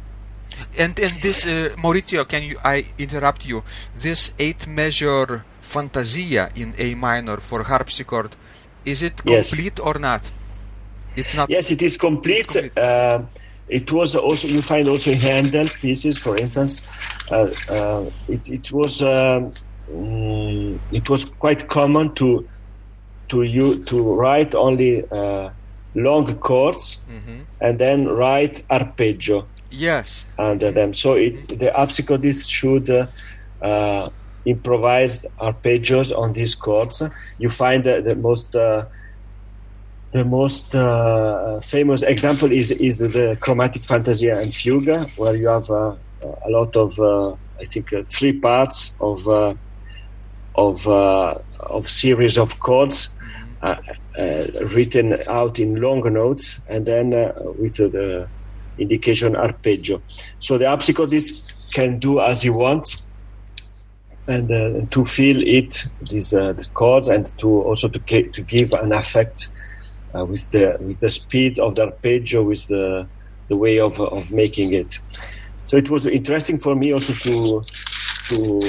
And and this uh, Maurizio, can you? I interrupt you. This eight measure fantasia in A minor for harpsichord, is it complete yes. or not? It's not. Yes, it is complete. Complete. Uh, it was also you find also in Handel pieces, for instance. Uh, uh, it, it was um, mm, it was quite common to to you to write only uh, long chords mm-hmm. and then write arpeggio. Yes. Under them, so it, the harpsichordist should uh, uh, improvise arpeggios on these chords. You find the, the most uh, the most uh, famous example is is the chromatic fantasia and fugue, where you have uh, a lot of uh, I think uh, three parts of uh, of uh, of series of chords written out in long notes, and then with the indication arpeggio. So the harpsichordist can do as he wants and uh, to feel it these uh, the chords and to also to, to give an effect uh, with the with the speed of the arpeggio, with the the way of of making it. So it was interesting for me also to to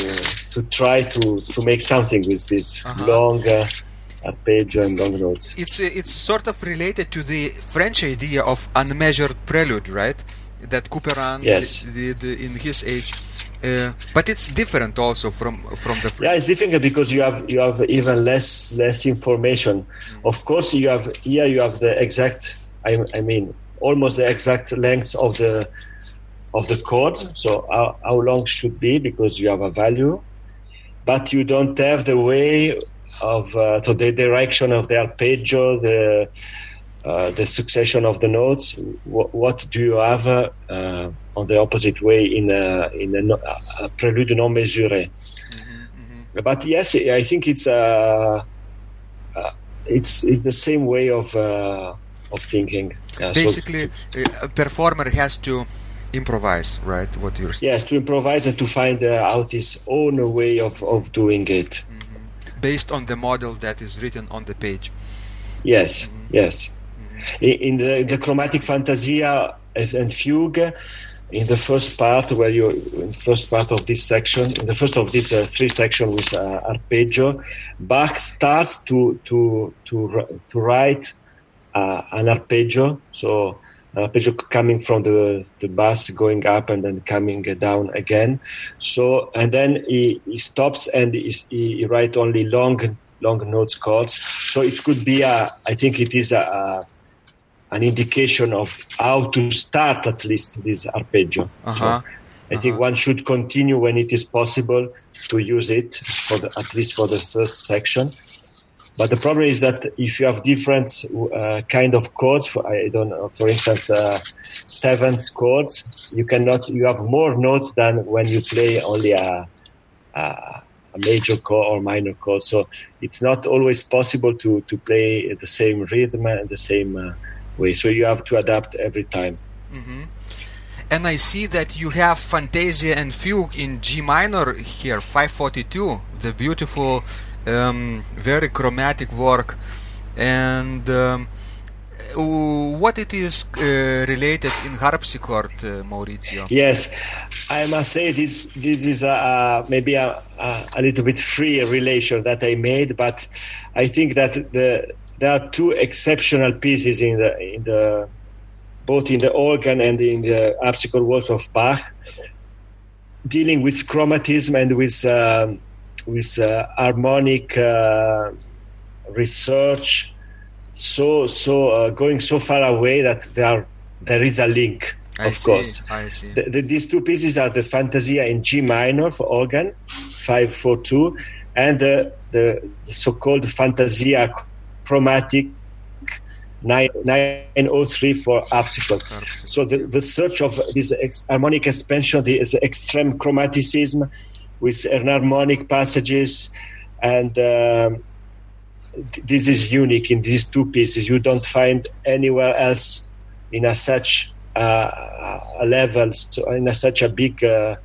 to try to to make something with this uh-huh. long and long notes. It's it's sort of related to the French idea of unmeasured prelude, right? That Couperin yes. did in his age. Uh, but it's different also from from the. Yeah, it's different because you have you have even less less information. Mm. Of course, you have here you have the exact. I, I mean, almost the exact length of the of the chord. So how, how long should be because you have a value, but you don't have the way of uh, so the direction of the arpeggio, the uh, the succession of the notes. What, what do you have? Uh, on the opposite way in a, in a, a prelude non mesuré. Mm-hmm, mm-hmm. But yes, I think it's uh, uh, it's it's the same way of uh, of thinking. Basically, so, a performer has to improvise, right? What you're saying. Yes, to improvise and to find uh, out his own way of, of doing it. Mm-hmm. Based on the model that is written on the page. Yes, mm-hmm. yes. Mm-hmm. In, the, the chromatic fantasia and fugue, in the first part where you in the first part of this section in the first of these uh, three sections with uh, arpeggio bach starts to to to to write uh, an arpeggio so arpeggio coming from the the bass going up and then coming down again so and then he, he stops and he, he write only long long notes chords so it could be a i think it is a, a an indication of how to start at least this arpeggio. Uh-huh. So I uh-huh. think one should continue when it is possible to use it for the, at least for the first section. But the problem is that if you have different uh, kind of chords, for, I don't know, for instance, uh, seventh chords, you cannot. You have more notes than when you play only a, a, a major chord or minor chord. So it's not always possible to to play the same rhythm and the same. Uh, way. So you have to adapt every time. Mm-hmm. And I see that you have Fantasia and Fugue in G minor here, 542, the beautiful, um, very chromatic work. And um, what it is uh, related in harpsichord, uh, Maurizio? Yes, I must say this. This is a, maybe a, a, a little bit free relation that I made, but I think that the there are two exceptional pieces in the in the both in the organ and in the harpsichord works of Bach, dealing with chromatism and with um, with uh, harmonic uh, research, so so uh, going so far away that there are, there is a link. Of see, course, I see. The, the, these two pieces are the Fantasia in G minor for organ, five four two, and the, the so-called Fantasia chromatic 903 for harpsichord. So the, the search of this ex- harmonic expansion, this extreme chromaticism with enharmonic passages, and um, this is unique in these two pieces. You don't find anywhere else in a such uh, a level, so in a, such a big uh,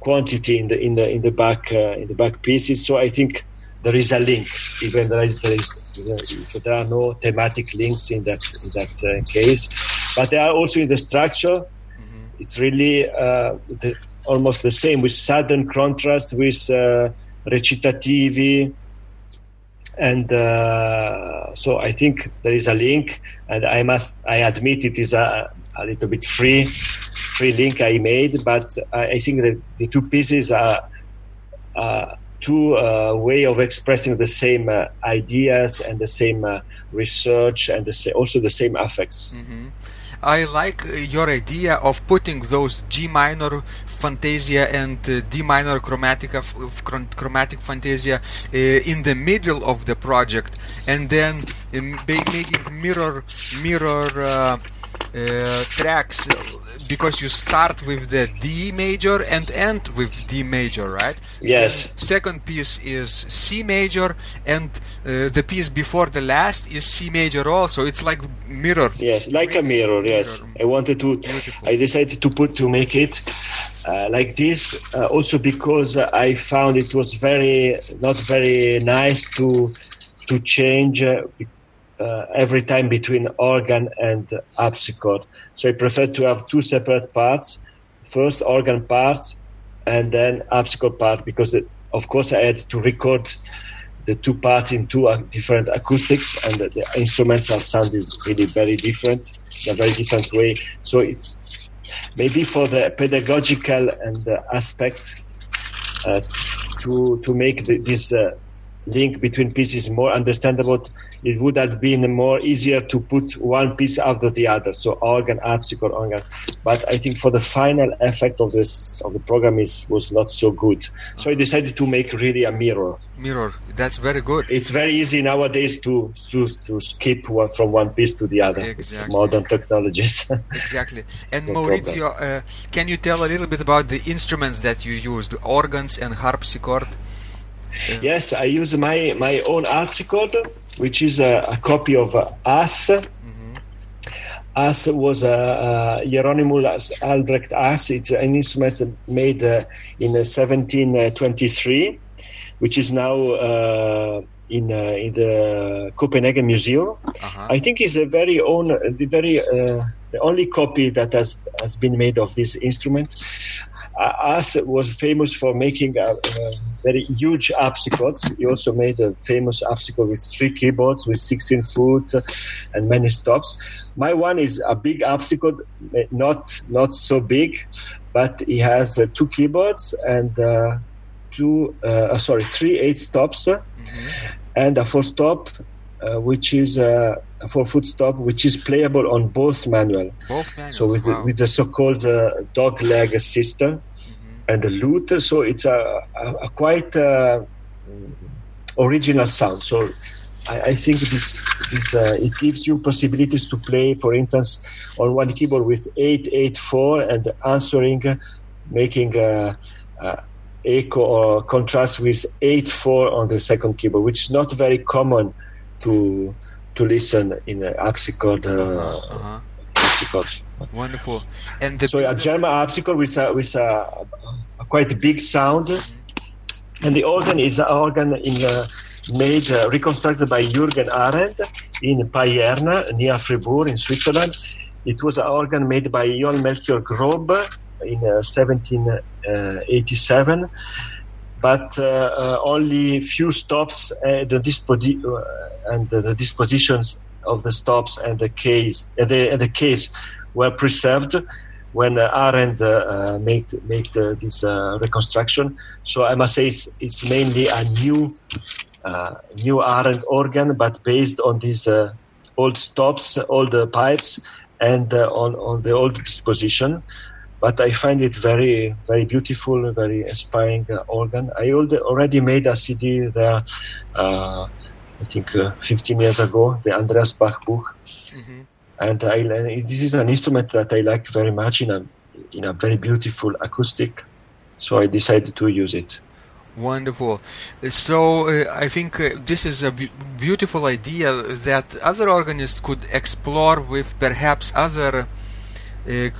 quantity in the in the in the Bach uh, in the Bach pieces. So I think there is a link, even there is there is if there are no thematic links in that in that uh, case, but they are also in the structure. Mm-hmm. It's really uh, the, almost the same with sudden contrast with uh, recitativi and uh, so I think there is a link, and I must I admit it is a, a little bit free free link I made, but I think that the two pieces are. Uh, two uh, way of expressing the same uh, ideas and the same uh, research and the sa- also the same affects. Mm-hmm. I like uh, your idea of putting those G minor fantasia and uh, D minor chromatica chromatic fantasia uh, in the middle of the project and then um, making mirror mirror uh, uh, tracks because you start with the D major and end with D major, right? Yes. Then second piece is C major, and uh, the piece before the last is C major also. It's like mirror. Yes, like a mirror. Yes, mirror. I wanted to. Beautiful. I decided to put to make it uh, like this uh, also because I found it was very not very nice to to change uh, uh, every time between organ and harpsichord. So I prefer to have two separate parts: first organ part, and then harpsichord part, because it, of course I had to record the two parts in two different acoustics, and the, the instruments are sounding really very different in a very different way. So it, maybe for the pedagogical and the aspect uh, to to make the, this. Uh, link between pieces more understandable, it would have been more easier to put one piece after the other. So organ, harpsichord, organ. But I think for the final effect of this of the program is was not so good. So I decided to make really a mirror. Mirror. That's very good. It's very easy nowadays to to, to skip one, from one piece to the other. Exactly. modern technologies. (laughs) exactly. And no Maurizio, uh, can you tell a little bit about the instruments that you used, organs and harpsichord? Yeah. Yes, I use my my own harpsichord, which is a, a copy of uh, Hass. Mm-hmm. Hass was a uh, Hieronymus Albrecht Hass. It's an instrument made uh, in 1723, uh, which is now uh, in uh, in the Copenhagen Museum. Uh-huh. I think it's a very own, the very the only copy that has has been made of this instrument. Hass was famous for making a, a very huge harpsichords. He also made a famous harpsichord with three keyboards, with 16 foot and many stops. My one is a big harpsichord, not not so big, but he has uh, two keyboards and uh, two, uh, uh sorry, three eight stops mm-hmm. and a four stop, uh, which is uh, a four foot stop, which is playable on both manual. Both manuals. So with wow. the, with the so-called dog leg system and the lute. So it's a, a, a quite uh, original sound. So I, I think this this uh, it gives you possibilities to play, for instance, on one keyboard with eight eight four and answering, making a, a echo or contrast with eight four on the second keyboard, which is not very common to to listen in a harpsichord. Uh, uh-huh. uh-huh harpsichord. Wonderful. And the so a German harpsichord with a, with a, a quite big sound, and the organ is an organ in uh, made uh, reconstructed by Jürgen Ahrend in Payerne near Fribourg in Switzerland. It was an organ made by Johann Melchior Grob in uh, 1787 but uh, uh, only few stops uh, the dispo- and the dispositions of the stops and the case and the, and the case were preserved when uh, Ahrend uh, made made uh, this uh, reconstruction. So I must say it's, it's mainly a new new Ahrend organ, but based on these old stops, old pipes, and on on the old disposition. But I find it very very beautiful, very inspiring organ. I already made a CD there I think uh, 15 years ago, the Andreas Bach book. Mm-hmm. And I, this is an instrument that I like very much in a, in a very beautiful acoustic. So I decided to use it. Wonderful. So uh, I think uh, this is a bu- beautiful idea that other organists could explore with perhaps other uh,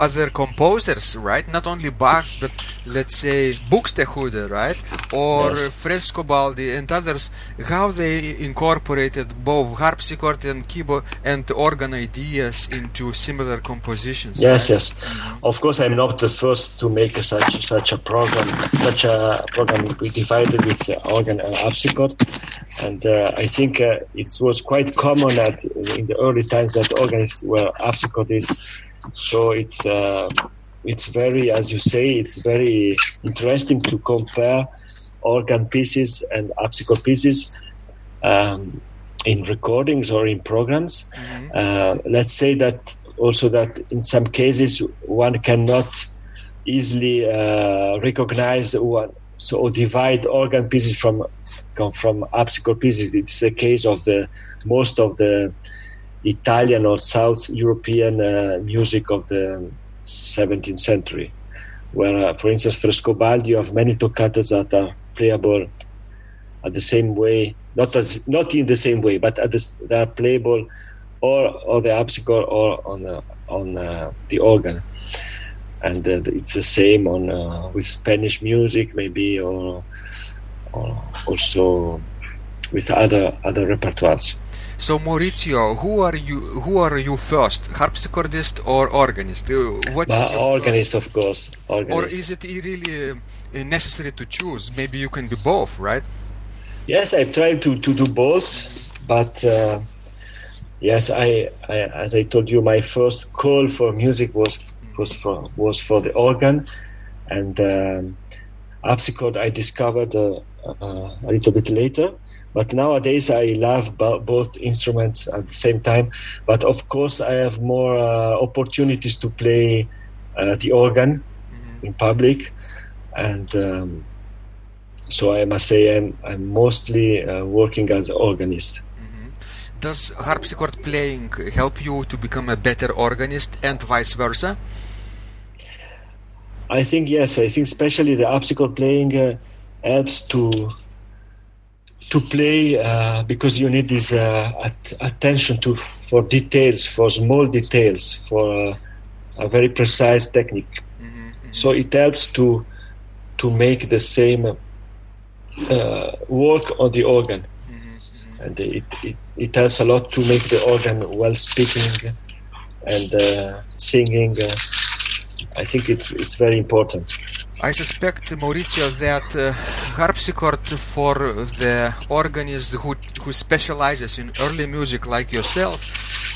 other composers, right? Not only Bach, but let's say Buxtehude, right? Or yes. Frescobaldi and others, how they incorporated both harpsichord and keyboard and organ ideas into similar compositions. Yes, right? yes. Mm-hmm. Of course, I'm not the first to make such such a program, such a program divided with organ and harpsichord, and uh, I think uh, it was quite common at in the early times that organists were harpsichordists so it's uh, it's very, as you say, it's very interesting to compare organ pieces and harpsichord pieces um, in recordings or in programs. Mm-hmm. Uh, let's say that also that in some cases one cannot easily uh, recognize one so divide organ pieces from from harpsichord pieces. It's the case of the most of the Italian or South European uh, music of the 17th century, where, uh, for instance, Frescobaldi, you have many toccatas that are playable at the same way, not as, not in the same way, but at the, they are playable or on the harpsichord or on uh, on uh, the organ, and uh, it's the same on uh, with Spanish music maybe or, or also with other other repertoires. So Maurizio, who are you? Who are you first, harpsichordist or organist? Uh, what's organist, first? of course. Organist. Or is it really uh, necessary to choose? Maybe you can be both, right? Yes, I've tried to, to do both, but uh, yes, I, I, as I told you, my first call for music was was for was for the organ, and um, harpsichord I discovered uh, uh a little bit later but nowadays, I love both instruments at the same time. But of course, I have more uh, opportunities to play uh, the organ mm-hmm. in public, and um, so I must say I'm, I'm mostly uh, working as an organist. Mm-hmm. Does harpsichord playing help you to become a better organist, and vice versa? I think yes. I think especially the harpsichord playing uh, helps to to play uh, because you need this uh, at- attention to for details, for small details, for uh, a very precise technique. Mm-hmm, mm-hmm. So it helps to to make the same uh, work on the organ, mm-hmm, and it, it, it helps a lot to make the organ well speaking and uh, singing. Uh, I think it's it's very important. I suspect, Maurizio, that uh, harpsichord for the organist who, who specializes in early music like yourself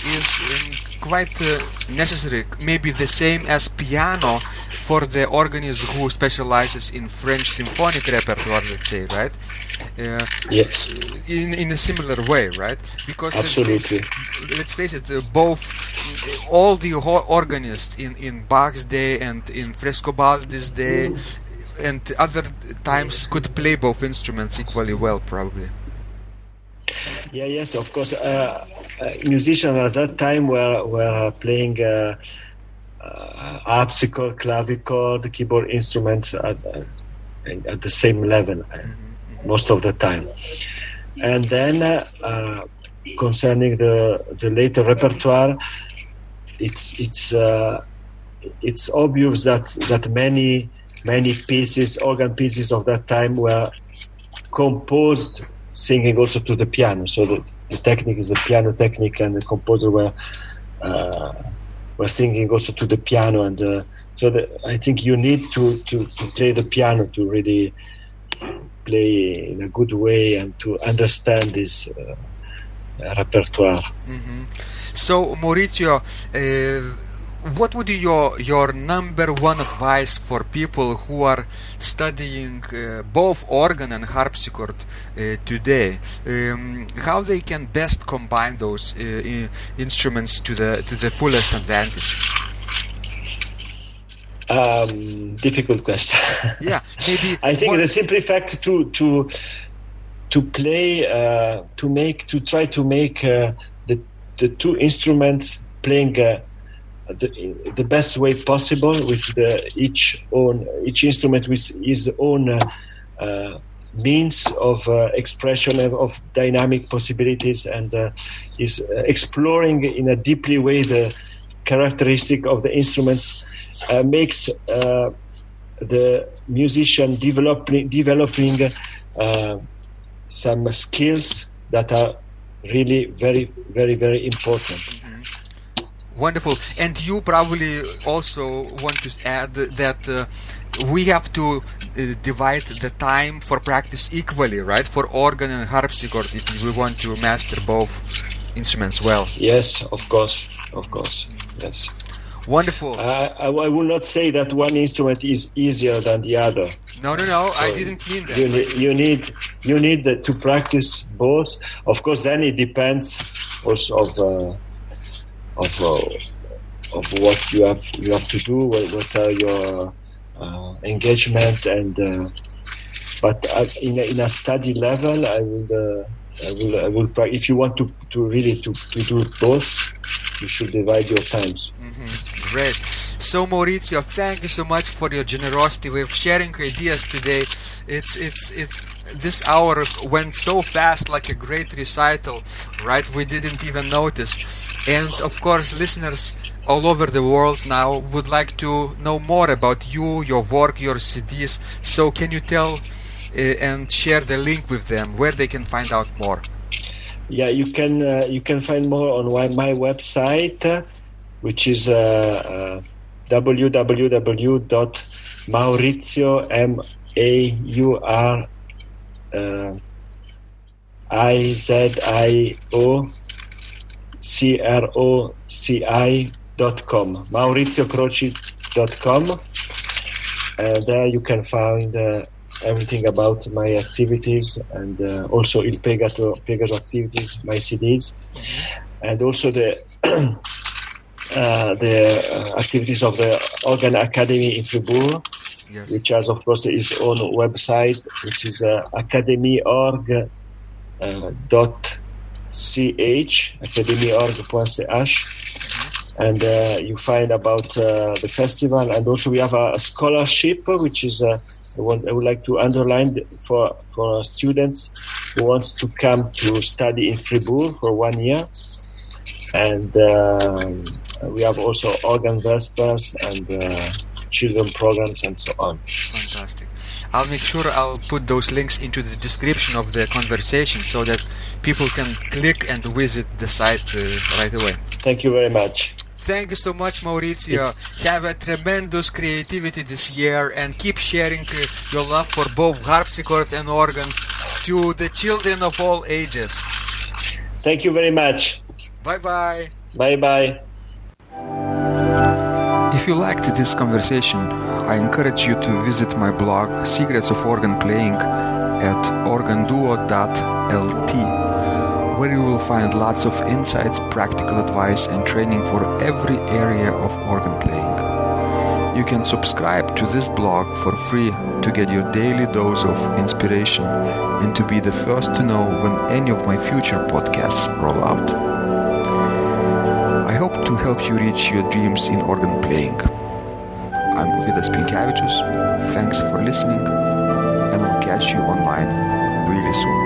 is um, quite uh, necessary, maybe the same as piano for the organist who specializes in French symphonic repertoire, let's say, right? Uh, yes. In, in a similar way, right? Because Absolutely. Let's face, let's face it, uh, both all the organists in, in Bach's day and in Frescobaldi's day and other times could play both instruments equally well, probably. Yeah, yes, of course. Uh, uh, musicians at that time were were playing uh, uh, harpsichord, clavichord, keyboard instruments at, uh, at the same level uh, mm-hmm. most of the time. And then uh, concerning the the later repertoire, it's it's it's obvious that that many many pieces, organ pieces of that time were composed singing also to the piano. So the, the technique is the piano technique, and the composer were uh, were singing also to the piano. And uh, so the, I think you need to, to, to play the piano to really play in a good way and to understand this uh, repertoire. Mm-hmm. So Maurizio uh, what would be your your number one advice for people who are studying uh, both organ and harpsichord uh, today? Um, how they can best combine those uh, instruments to the to the fullest advantage? Um, difficult question. (laughs) yeah, maybe. I think the simple fact to to to play uh, to make to try to make uh, the the two instruments playing uh, the, the best way possible with the, each own each instrument with his own uh, uh, means of uh, expression of, of, dynamic possibilities and uh, is exploring in a deeply way the characteristic of the instruments uh, makes uh, the musician developing developing uh, some skills that are really very very very important. Wonderful. And you probably also want to add that uh, we have to uh, divide the time for practice equally, right? For organ and harpsichord, if we want to master both instruments well. Yes, of course, of course, yes. Wonderful. Uh, I, I will not say that one instrument is easier than the other. No, no, no. I didn't mean that. You need, you need, you need to practice both. Of course, then it depends also of uh, of uh, of what you have you have to do. What, what are your uh, engagement and uh, but in a, in a study level, I. Uh, I will, I will. If you want to, to really to, to do both, you should divide your times. Mm-hmm. Great. So Maurizio, thank you so much for your generosity with sharing ideas today. It's it's it's this hour went so fast, like a great recital, right? We didn't even notice. And of course, listeners all over the world now would like to know more about you, your work, your CDs. So can you tell uh, and share the link with them where they can find out more? Yeah, you can uh, you can find more on my website, uh, which is uh, www.maurizio m a u r i z i o c r o c i dot com. Mauriziocroci.com uh, there you can find uh, everything about my activities and uh, also Il Pegato, Pegaso activities, my CDs, and also the (clears throat) uh, the uh, activities of the Organ Academy in Fribourg, Yes. which has of course its own website, which is uh, academyorg uh, dot ch academyorg.ch and uh, you find about uh, the festival. And also we have a, a scholarship which is uh, I, want, I would like to underline for for students who wants to come to study in Fribourg for one year. And um, we have also organ vespers and uh, children programs and so on. Fantastic. I'll make sure I'll put those links into the description of the conversation so that people can click and visit the site uh, right away. thank you very much Thank you so much, Maurizio. Have a tremendous creativity this year and keep sharing uh, your love for both harpsichord and organs to the children of all ages. thank you very much Bye bye. bye bye If you liked this conversation, I encourage you to visit my blog Secrets of Organ Playing at organduo.lt, where you will find lots of insights, practical advice, and training for every area of organ playing. You can subscribe to this blog for free to get your daily dose of inspiration and to be the first to know when any of my future podcasts roll out. I hope to help you reach your dreams in organ playing. I'm Vidas Pinkevičius. Thanks for listening, and I'll catch you online really soon.